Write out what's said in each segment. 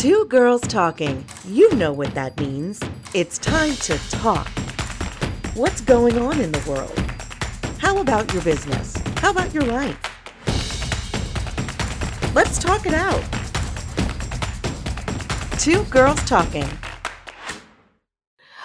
Two girls talking. You know what that means. It's time to talk. What's going on in the world? How about your business? How about your life? Let's talk it out. Two girls talking.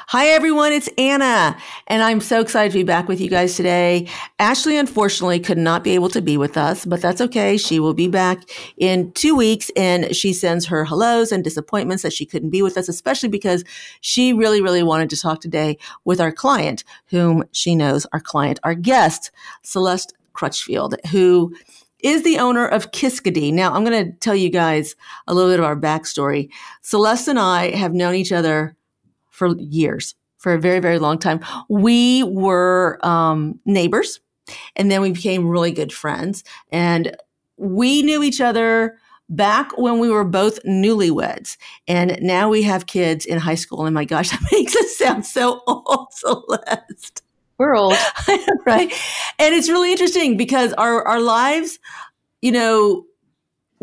Hi, everyone. It's Anna, and I'm so excited to be back with you guys today. Ashley, unfortunately, could not be able to be with us, but that's okay. She will be back in two weeks, and she sends her hellos and disappointments that she couldn't be with us, especially because she really, really wanted to talk today with our client, whom she knows our client, our guest, Celeste Crutchfield, who is the owner of Kiskadee. Now, I'm going to tell you guys a little bit of our backstory. Celeste and I have known each other for years, for a very, very long time. We were um, neighbors and then we became really good friends. And we knew each other back when we were both newlyweds. And now we have kids in high school. And my gosh, that makes us sound so old, Celeste. We're old. right. And it's really interesting because our, our lives, you know,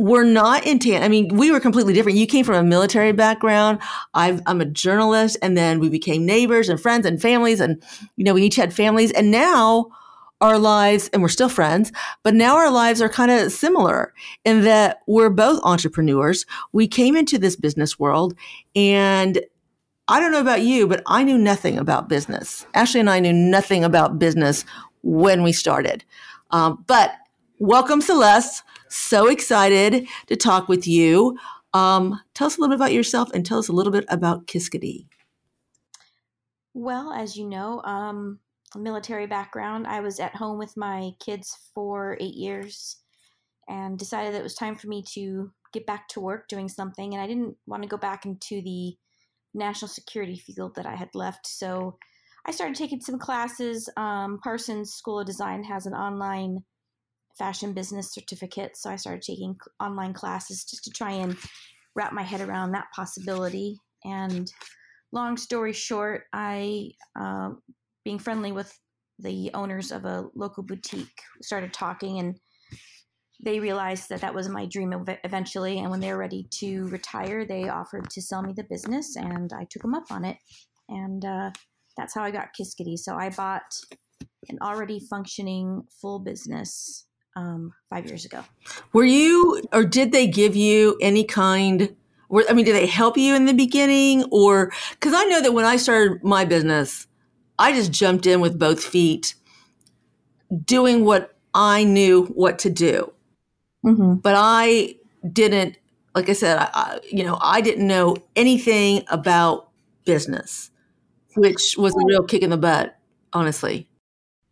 we're not in tan. I mean, we were completely different. You came from a military background. i am a journalist, and then we became neighbors and friends and families, and you know, we each had families. And now our lives, and we're still friends, but now our lives are kind of similar in that we're both entrepreneurs. We came into this business world, and I don't know about you, but I knew nothing about business. Ashley and I knew nothing about business when we started. Um, but welcome, Celeste so excited to talk with you. Um, tell us a little bit about yourself and tell us a little bit about Kiskadee. Well, as you know, um, military background. I was at home with my kids for eight years and decided that it was time for me to get back to work doing something. And I didn't want to go back into the national security field that I had left. So I started taking some classes. Um, Parsons School of Design has an online fashion business certificate. So I started taking online classes just to try and wrap my head around that possibility. And long story short, I, uh, being friendly with the owners of a local boutique, started talking and they realized that that was my dream eventually. And when they were ready to retire, they offered to sell me the business, and I took them up on it. And uh, that's how I got Kiskadee. So I bought an already functioning full business um, five years ago. Were you, or did they give you any kind? Were, I mean, did they help you in the beginning, or because I know that when I started my business, I just jumped in with both feet, doing what I knew what to do. Mm-hmm. But I didn't, like I said, I, I, you know, I didn't know anything about business, which was a real kick in the butt, honestly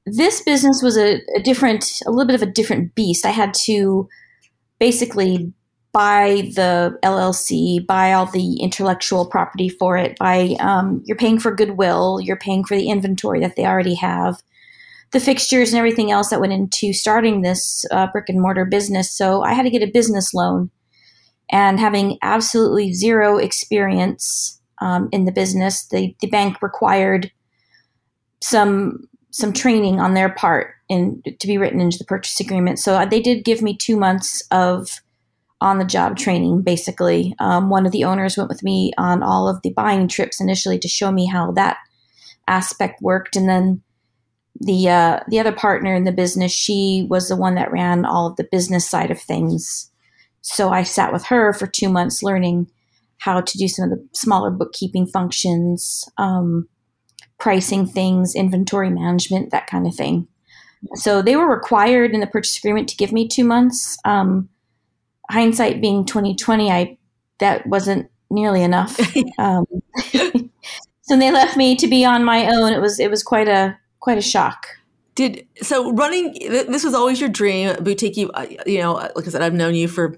this business was a, a different, a little bit of a different beast. I had to basically buy the LLC, buy all the intellectual property for it. Buy um, you're paying for goodwill, you're paying for the inventory that they already have, the fixtures and everything else that went into starting this uh, brick and mortar business. So I had to get a business loan, and having absolutely zero experience um, in the business, the the bank required some some training on their part in to be written into the purchase agreement. So uh, they did give me two months of on the job training. Basically, um, one of the owners went with me on all of the buying trips initially to show me how that aspect worked, and then the uh, the other partner in the business, she was the one that ran all of the business side of things. So I sat with her for two months learning how to do some of the smaller bookkeeping functions. Um, pricing things, inventory management, that kind of thing. So they were required in the purchase agreement to give me two months. Um, hindsight being twenty twenty, I that wasn't nearly enough. um, so they left me to be on my own. It was it was quite a quite a shock. Did so running? This was always your dream, boutique. You, uh, you know, like I said, I've known you for.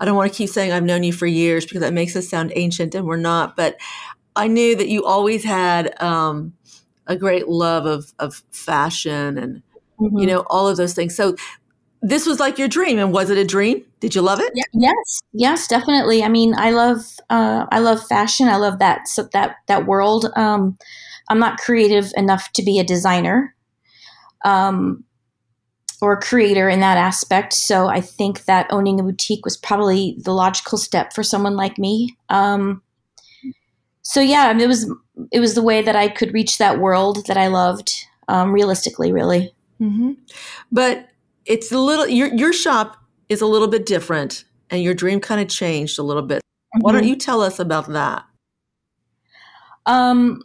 I don't want to keep saying I've known you for years because that makes us sound ancient, and we're not. But I knew that you always had um, a great love of of fashion and mm-hmm. you know all of those things. So this was like your dream, and was it a dream? Did you love it? Yes, yes, definitely. I mean, I love uh, I love fashion. I love that so that that world. Um, I'm not creative enough to be a designer. Um, or a creator in that aspect. So I think that owning a boutique was probably the logical step for someone like me. Um, so yeah, it was it was the way that I could reach that world that I loved, um, realistically, really. Mm-hmm. But it's a little your your shop is a little bit different, and your dream kind of changed a little bit. Mm-hmm. Why don't mm-hmm. you tell us about that? Um,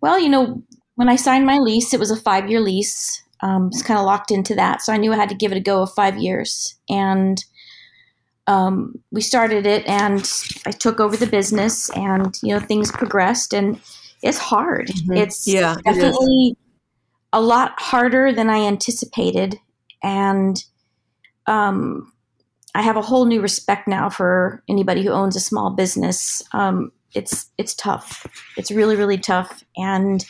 well, you know, when I signed my lease, it was a five year lease. Um, it's kind of locked into that, so I knew I had to give it a go of five years, and um, we started it, and I took over the business, and you know things progressed, and it's hard. Mm-hmm. It's yeah, definitely it a lot harder than I anticipated, and um, I have a whole new respect now for anybody who owns a small business. Um, it's it's tough. It's really really tough, and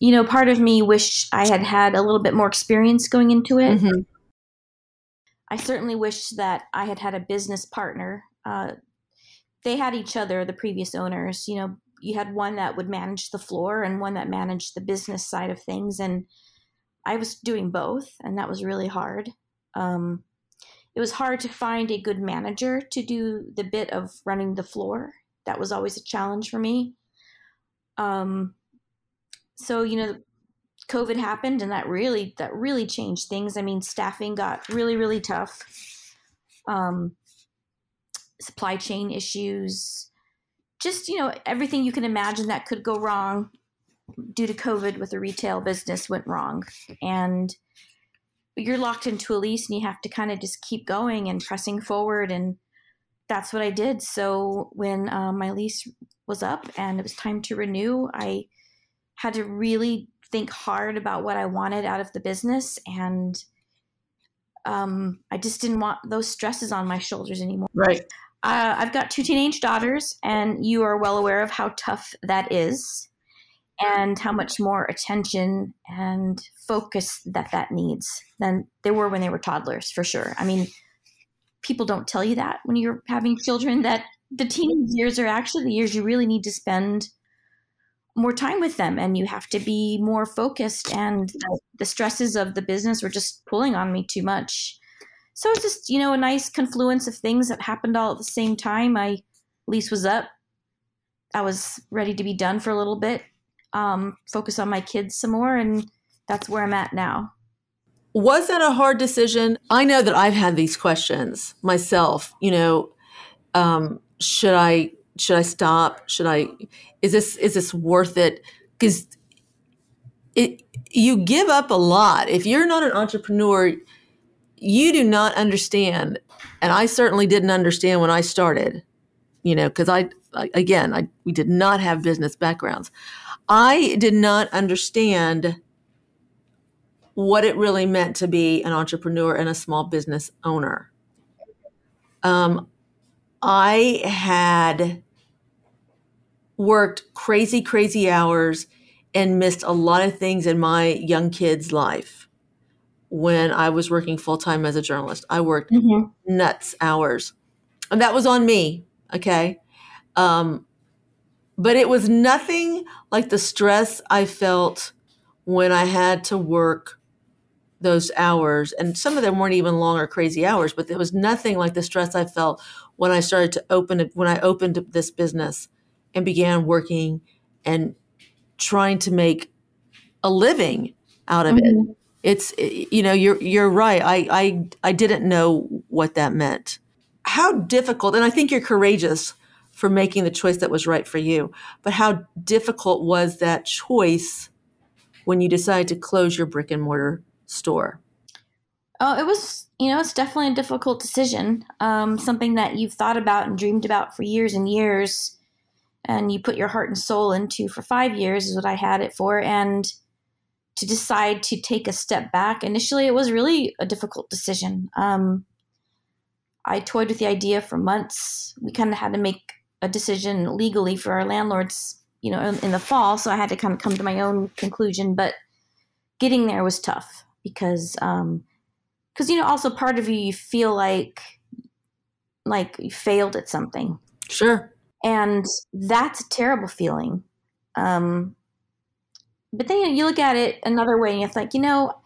you know, part of me wish I had had a little bit more experience going into it. Mm-hmm. I certainly wish that I had had a business partner. Uh, they had each other, the previous owners. You know, you had one that would manage the floor and one that managed the business side of things, and I was doing both, and that was really hard. Um, it was hard to find a good manager to do the bit of running the floor that was always a challenge for me. Um, so you know, COVID happened, and that really that really changed things. I mean, staffing got really really tough. Um, supply chain issues, just you know everything you can imagine that could go wrong due to COVID with the retail business went wrong, and you're locked into a lease and you have to kind of just keep going and pressing forward and that's what I did. So when um, my lease was up and it was time to renew, I had to really think hard about what I wanted out of the business, and um, I just didn't want those stresses on my shoulders anymore. Right. Uh, I've got two teenage daughters, and you are well aware of how tough that is, and how much more attention and focus that that needs than they were when they were toddlers, for sure. I mean people don't tell you that when you're having children that the teenage years are actually the years you really need to spend more time with them and you have to be more focused and the stresses of the business were just pulling on me too much so it's just you know a nice confluence of things that happened all at the same time my lease was up i was ready to be done for a little bit um, focus on my kids some more and that's where i'm at now was that a hard decision? I know that I've had these questions myself. You know, um, should I should I stop? Should I? Is this is this worth it? Because it you give up a lot if you're not an entrepreneur. You do not understand, and I certainly didn't understand when I started. You know, because I again, I we did not have business backgrounds. I did not understand what it really meant to be an entrepreneur and a small business owner. Um, I had worked crazy, crazy hours and missed a lot of things in my young kid's life when I was working full time as a journalist. I worked mm-hmm. nuts hours, and that was on me. Okay. Um, but it was nothing like the stress I felt when I had to work those hours and some of them weren't even long or crazy hours but there was nothing like the stress i felt when i started to open it when i opened this business and began working and trying to make a living out of mm-hmm. it it's you know you're you're right I, I i didn't know what that meant how difficult and i think you're courageous for making the choice that was right for you but how difficult was that choice when you decided to close your brick and mortar store? Oh, it was, you know, it's definitely a difficult decision. Um, something that you've thought about and dreamed about for years and years, and you put your heart and soul into for five years is what I had it for. And to decide to take a step back, initially, it was really a difficult decision. Um, I toyed with the idea for months. We kind of had to make a decision legally for our landlords, you know, in, in the fall. So I had to kind of come to my own conclusion. But getting there was tough because um because you know also part of you you feel like like you failed at something sure and that's a terrible feeling um but then you look at it another way and you think you know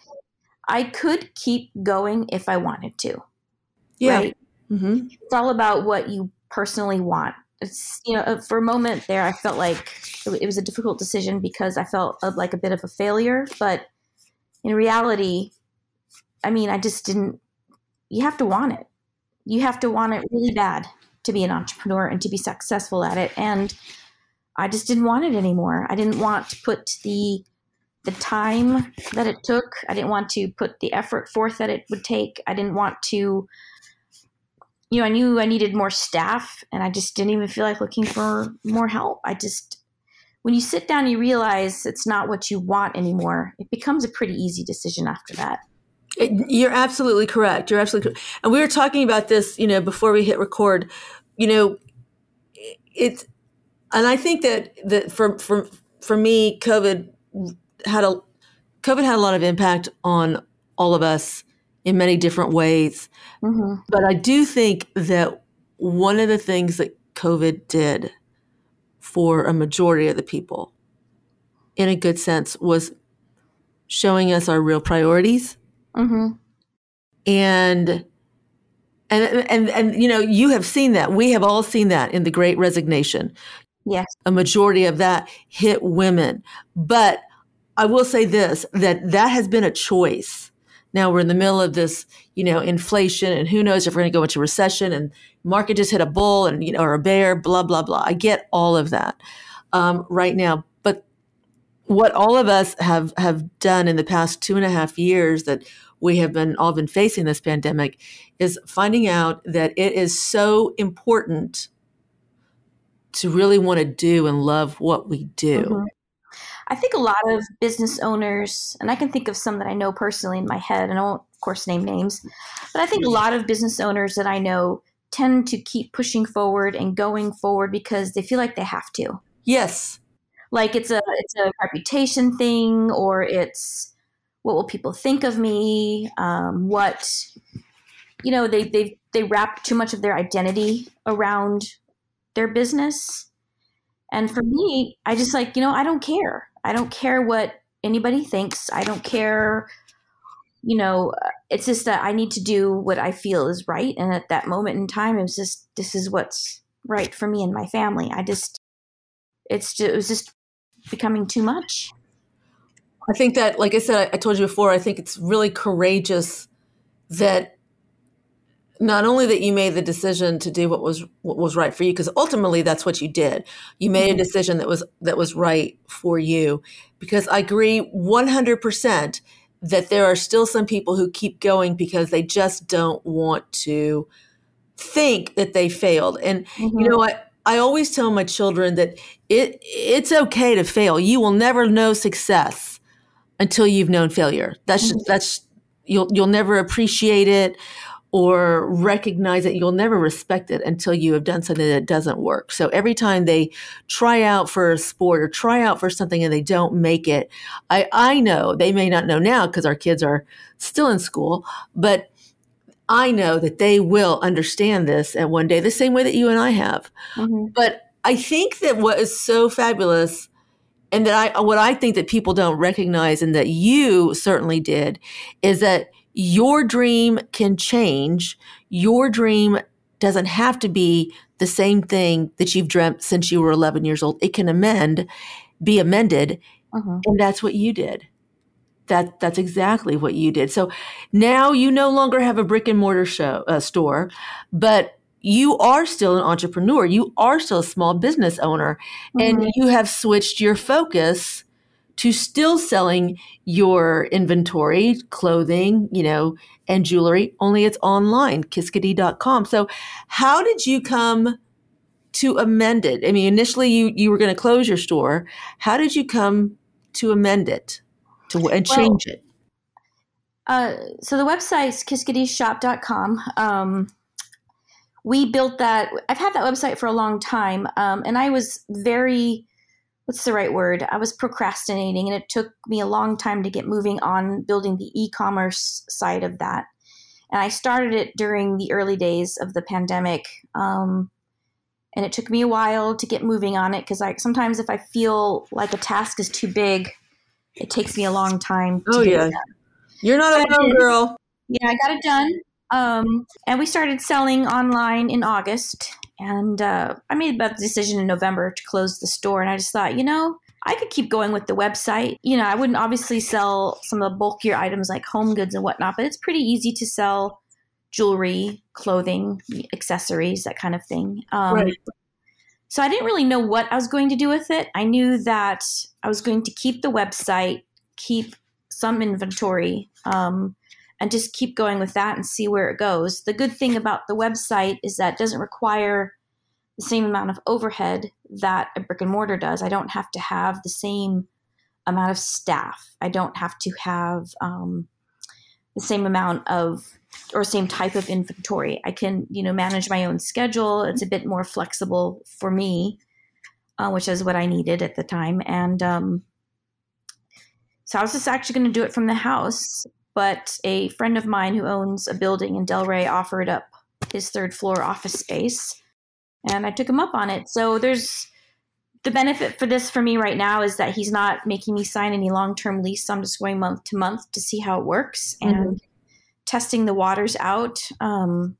I could keep going if I wanted to. Yeah. Right? Mm-hmm. It's all about what you personally want. It's, you know, uh, for a moment there, I felt like it was a difficult decision because I felt like a bit of a failure. But in reality, I mean, I just didn't, you have to want it. You have to want it really bad to be an entrepreneur and to be successful at it. And I just didn't want it anymore. I didn't want to put the the time that it took. I didn't want to put the effort forth that it would take. I didn't want to you know, I knew I needed more staff and I just didn't even feel like looking for more help. I just when you sit down you realize it's not what you want anymore. It becomes a pretty easy decision after that. It, you're absolutely correct. You're absolutely correct. And we were talking about this, you know, before we hit record. You know, it's, and I think that that for for for me, COVID had a COVID had a lot of impact on all of us in many different ways. Mm-hmm. But I do think that one of the things that COVID did for a majority of the people, in a good sense, was showing us our real priorities Mm-hmm. and and and and you know you have seen that. We have all seen that in the great resignation. Yes. a majority of that hit women. But i will say this that that has been a choice. Now we're in the middle of this you know inflation and who knows if we're going to go into recession and market just hit a bull and you know or a bear blah blah blah. I get all of that um, right now. But what all of us have have done in the past two and a half years that we have been all been facing this pandemic is finding out that it is so important to really want to do and love what we do. Mhm. I think a lot of business owners, and I can think of some that I know personally in my head, and I won't, of course, name names, but I think a lot of business owners that I know tend to keep pushing forward and going forward because they feel like they have to. Yes. Like it's a it's a reputation thing, or it's what will people think of me? Um, what you know, they they they wrap too much of their identity around their business. And for me, I just like, you know, I don't care. I don't care what anybody thinks. I don't care. You know, it's just that I need to do what I feel is right. And at that moment in time, it was just, this is what's right for me and my family. I just, it's just, it was just becoming too much. I think that, like I said, I, I told you before, I think it's really courageous that not only that you made the decision to do what was what was right for you, because ultimately that's what you did. You made a decision that was that was right for you. Because I agree one hundred percent that there are still some people who keep going because they just don't want to think that they failed. And Mm-hmm. you know what? I always tell my children that it it's okay to fail. You will never know success until you've known failure. That's that's you'll you'll never appreciate it or recognize it. You'll never respect it until you have done something that doesn't work. So every time they try out for a sport or try out for something and they don't make it, I I know they may not know now because our kids are still in school, but I know that they will understand this at one day, the same way that you and I have. Mhm. But I think that what is so fabulous and that I what I think that people don't recognize and that you certainly did is that your dream can change. Your dream doesn't have to be the same thing that you've dreamt since you were 11 years old. It can amend, be amended, Mhm. and that's what you did. That that's exactly what you did. So now you no longer have a brick and mortar show uh, store, but you are still an entrepreneur. You are still a small business owner, and Mhm. you have switched your focus to still selling your inventory, clothing, you know, and jewelry. Only it's online, kiskadee.com. So how did you come to amend it? I mean, initially you you were going to close your store. How did you come to amend it to and Well, change it? Uh, so the website's kiskadeeshop.com. Um, we built that. I've had that website for a long time, um, and I was very, what's the right word? I was procrastinating, and it took me a long time to get moving on building the e-commerce side of that. And I started it during the early days of the pandemic, um, and it took me a while to get moving on it because I sometimes if I feel like a task is too big, it takes me a long time. To Oh, yeah. You're not alone, girl. Yeah, I got it done. Um, and we started selling online in August. And uh, I made about the decision in November to close the store. And I just thought, you know, I could keep going with the website. You know, I wouldn't obviously sell some of the bulkier items like home goods and whatnot, but it's pretty easy to sell jewelry, clothing, accessories, that kind of thing. Um, right. So I didn't really know what I was going to do with it. I knew that I was going to keep the website, keep some inventory, um, and just keep going with that and see where it goes. The good thing about the website is that it doesn't require the same amount of overhead that a brick and mortar does. I don't have to have the same amount of staff. I don't have to have um, the same amount of or same type of inventory. I can, you know, manage my own schedule. It's a bit more flexible for me, uh, which is what I needed at the time. And um, so I was just actually going to do it from the house. But a friend of mine who owns a building in Delray offered up his third floor office space and I took him up on it. So there's the benefit for this for me right now is that he's not making me sign any long term lease. I'm just going month to month to see how it works mm-hmm. and testing the waters out um,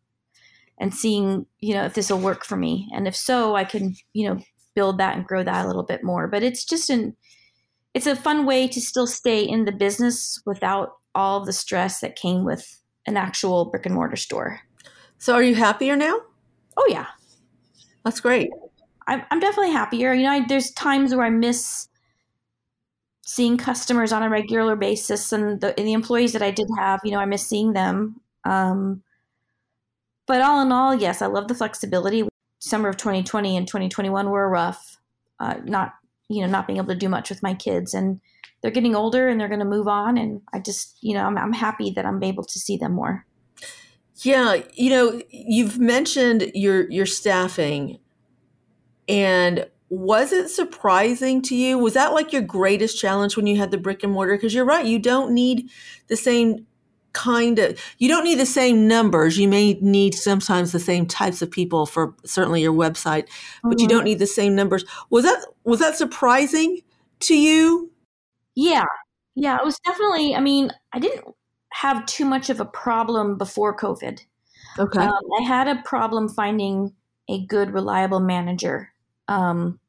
and seeing you know if this will work for me. And if so, I can you know build that and grow that a little bit more. But it's just an it's a fun way to still stay in the business without all the stress that came with an actual brick and mortar store. So are you happier now? Oh yeah. That's great. I'm, I'm definitely happier. You know, I, there's times where I miss seeing customers on a regular basis, and the, and the employees that I did have, you know, I miss seeing them. Um, but all in all, yes, I love the flexibility. Summer of 2020 and 2021 were rough. Uh, not you know not being able to do much with my kids, and they're getting older and they're going to move on, and I just you know I'm, I'm happy that I'm able to see them more. Yeah, you know, you've mentioned your your staffing and was it surprising to you? Was that like your greatest challenge when you had the brick and mortar because you're right, you don't need the same kind of you don't need the same numbers. You may need sometimes the same types of people for certainly your website, but mm-hmm. you don't need the same numbers. Was that was that surprising to you? Yeah. Yeah, it was definitely I mean, I didn't have too much of a problem before COVID. Okay. Um, I had a problem finding a good, reliable manager. Um,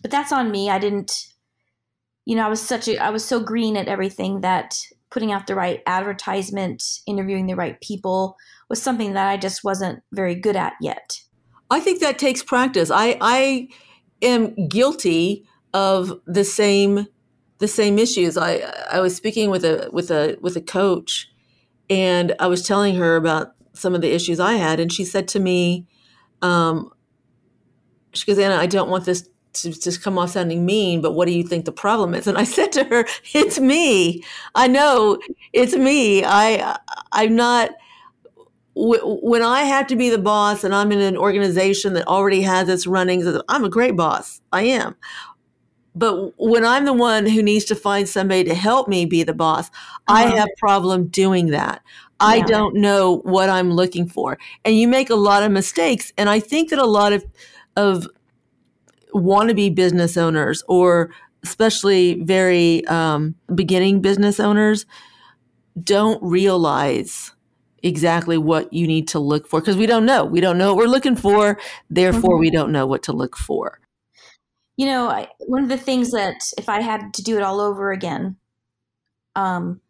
but that's on me. I didn't, you know, I was such a, I was so green at everything that putting out the right advertisement, interviewing the right people was something that I just wasn't very good at yet. I think that takes practice. I, I am guilty of the same the same issues. I I was speaking with a with a with a coach, and I was telling her about some of the issues I had, and she said to me, um, "She goes, Anna, I don't want this to just come off sounding mean, but what do you think the problem is?" And I said to her, "It's me. I know it's me. I I'm not." when I have to be the boss and I'm in an organization that already has its runnings, I'm a great boss. I am. But when I'm the one who needs to find somebody to help me be the boss, uh-huh. I have problem doing that. I yeah. don't know what I'm looking for. And you make a lot of mistakes. And I think that a lot of of wannabe business owners or especially very um, beginning business owners don't realize exactly what you need to look for because we don't know. We don't know what we're looking for. Therefore, mm-hmm. we don't know what to look for you know, I, one of the things that if I had to do it all over again, um,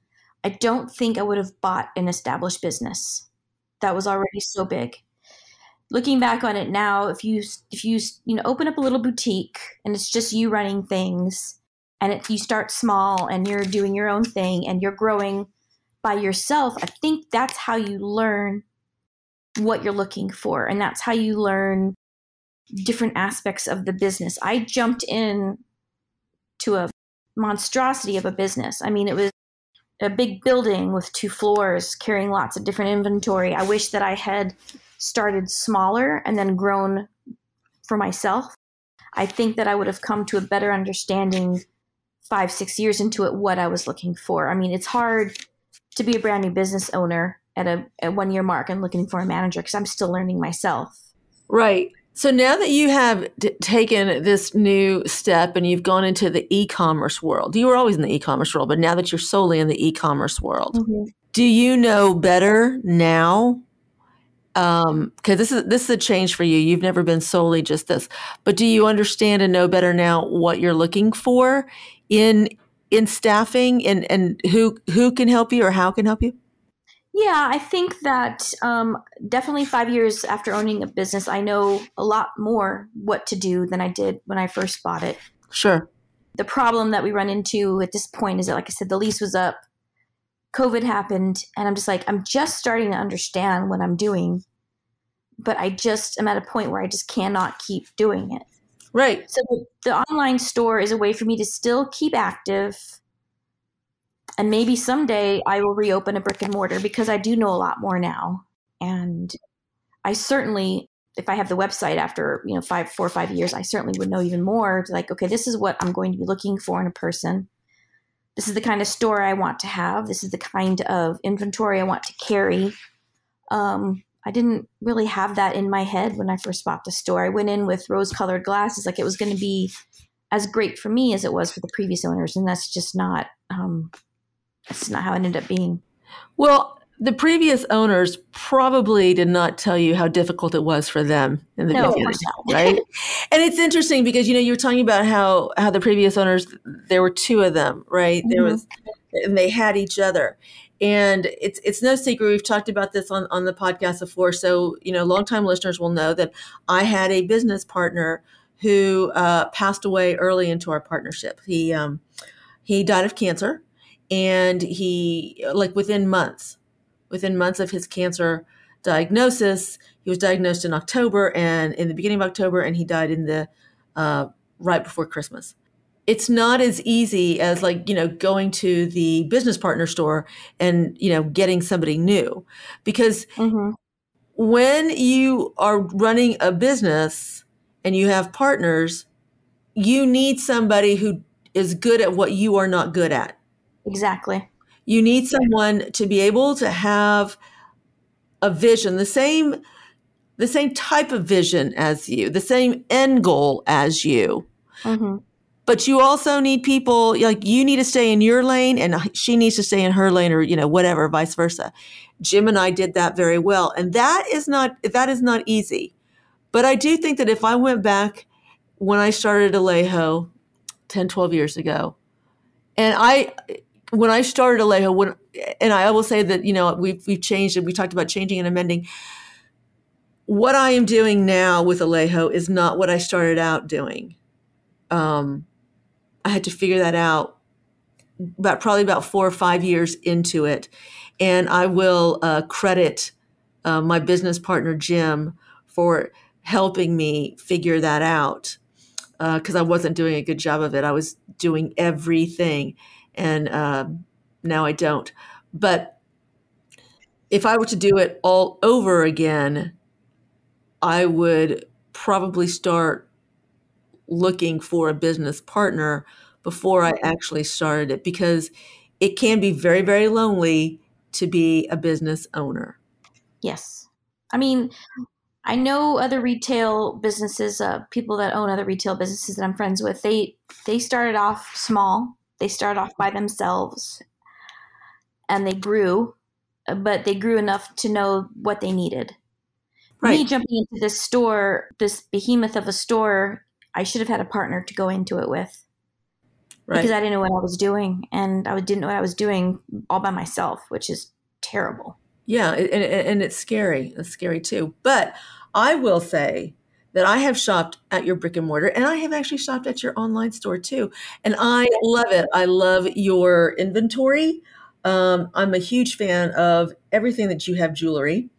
I don't think I would have bought an established business that was already so big. Looking back on it now, if you if you you know open up a little boutique and it's just you running things, and if you start small and you're doing your own thing and you're growing by yourself, I think that's how you learn what you're looking for, and that's how you learn different aspects of the business. I jumped in to a monstrosity of a business. I mean, it was a big building with two floors carrying lots of different inventory. I wish that I had started smaller and then grown for myself. I think that I would have come to a better understanding five, six years into it what I was looking for. I mean, it's hard to be a brand new business owner at a, a one year mark and looking for a manager because I'm still learning myself. Right. So now that you have d- taken this new step and you've gone into the e-commerce world, you were always in the e-commerce world, but now that you're solely in the e-commerce world, mm-hmm. do you know better now? Um, because this is this is a change for you. You've never been solely just this, but do you understand and know better now what you're looking for in in staffing and and who who can help you or how can help you? Yeah, I think that um, definitely five years after owning a business, I know a lot more what to do than I did when I first bought it. Sure. The problem that we run into at this point is that, like I said, the lease was up, COVID happened, and I'm just like, I'm just starting to understand what I'm doing, but I just am at a point where I just cannot keep doing it. Right. So the, the online store is a way for me to still keep active and maybe someday I will reopen a brick and mortar because I do know a lot more now. And I certainly, if I have the website after, you know, five, four or five years, I certainly would know even more like, okay, this is what I'm going to be looking for in a person. This is the kind of store I want to have. This is the kind of inventory I want to carry. Um, I didn't really have that in my head when I first bought the store. I went in with rose colored glasses, like it was going to be as great for me as it was for the previous owners. And that's just not, um, that's not how it ended up being. Well, the previous owners probably did not tell you how difficult it was for them in the no, beginning, right? and it's interesting because you know you were talking about how how the previous owners there were two of them, right? Mm-hmm. There was and they had each other. And it's it's no secret we've talked about this on, on the podcast before. So, you know, longtime listeners will know that I had a business partner who uh, passed away early into our partnership. He um, he died of cancer and he like within months within months of his cancer diagnosis he was diagnosed in october and in the beginning of october and he died in the uh, right before christmas it's not as easy as like you know going to the business partner store and you know getting somebody new because mm-hmm. when you are running a business and you have partners you need somebody who is good at what you are not good at Exactly. You need someone to be able to have a vision, the same the same type of vision as you, the same end goal as you. Mm-hmm. But you also need people like you need to stay in your lane and she needs to stay in her lane or you know whatever vice versa. Jim and I did that very well and that is not that is not easy. But I do think that if I went back when I started Alejo 10 12 years ago and I when I started Alejo, when and I will say that you know we've we've changed and we talked about changing and amending. What I am doing now with Alejo is not what I started out doing. Um, I had to figure that out about probably about four or five years into it, and I will uh, credit uh, my business partner Jim for helping me figure that out because uh, I wasn't doing a good job of it. I was doing everything and um, now I don't. But if I were to do it all over again, I would probably start looking for a business partner before I actually started it because it can be very, very lonely to be a business owner. Yes. I mean, I know other retail businesses, uh, people that own other retail businesses that I'm friends with. They they started off small they started off by themselves and they grew, but they grew enough to know what they needed. Right. Me jumping into this store, this behemoth of a store, I should have had a partner to go into it with. Right. Because I didn't know what I was doing, and I didn't know what I was doing all by myself, which is terrible. Yeah, and, and it's scary. It's scary too. But I will say that I have shopped at your brick and mortar and I have actually shopped at your online store too. And I love it. I love your inventory. Um, I'm a huge fan of everything that you have jewelry.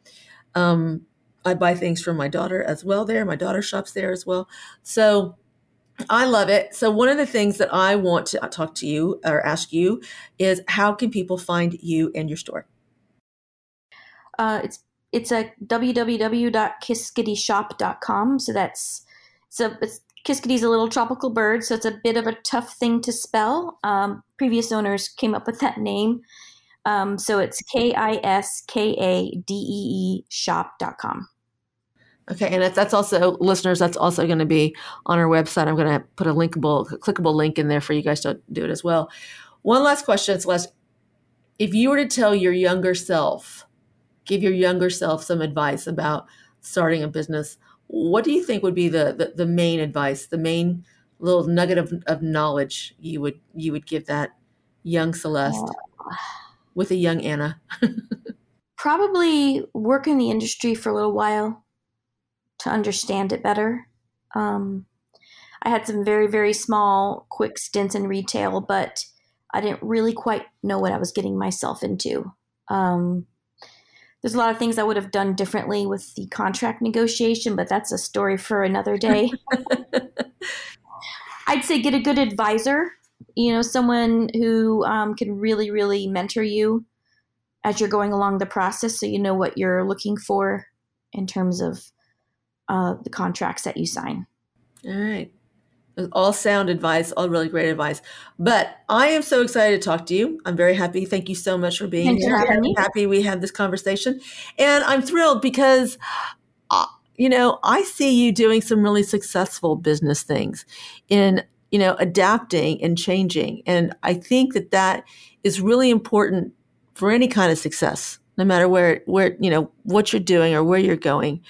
Um, I buy things for my daughter as well there. My daughter shops there as well. So I love it. So one of the things that I want to talk to you or ask you is how can people find you and your store? Uh, it's it's a www.kiskadeeshop.com. So that's so it's Kiskadee's a little tropical bird, so it's a bit of a tough thing to spell. Um, previous owners came up with that name. Um, so it's K I S K A D E E shop.com. Okay, and if that's also listeners. That's also going to be on our website. I'm going to put a linkable, clickable link in there for you guys to do it as well. One last question, Celeste. If you were to tell your younger self, give your younger self some advice about starting a business, what do you think would be the the, the main advice, the main little nugget of, of knowledge you would you would give that young Celeste uh, with a young Anna? probably work in the industry for a little while to understand it better. Um, I had some very, very small, quick stints in retail, but I didn't really quite know what I was getting myself into. Um, there's a lot of things I would have done differently with the contract negotiation, but that's a story for another day. I'd say get a good advisor, you know, someone who um, can really, really mentor you as you're going along the process so you know what you're looking for in terms of uh, the contracts that you sign. All right. All sound advice, all really great advice. But I am so excited to talk to you. I'm very happy. Thank you so much for being Thanks here. For I'm happy we had this conversation. And I'm thrilled because, uh, you know, I see you doing some really successful business things in, you know, adapting and changing. And I think that that is really important for any kind of success, no matter where, where, you know, what you're doing or where you're going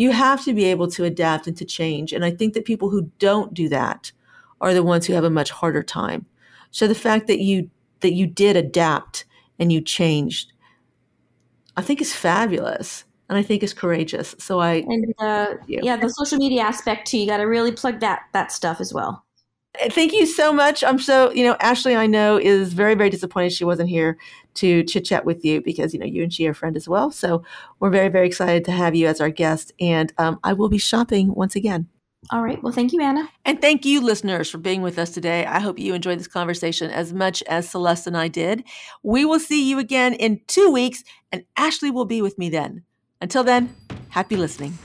you have to be able to adapt and to change. And I think that people who don't do that are the ones who have a much harder time. So the fact that you that you did adapt and you changed, I think is fabulous. And I think is courageous. So I and uh, yeah, the social media aspect too. You got to really plug that that stuff as well. Thank you so much. I'm so, you know, Ashley, I know is very, very disappointed she wasn't here to chit chat with you because, you know, you and she are a friend as well. So we're very, very excited to have you as our guest. And um, I will be shopping once again. All right. Well, thank you, Anna. And thank you, listeners, for being with us today. I hope you enjoyed this conversation as much as Celeste and I did. We will see you again in two weeks, and Ashley will be with me then. Until then, happy listening.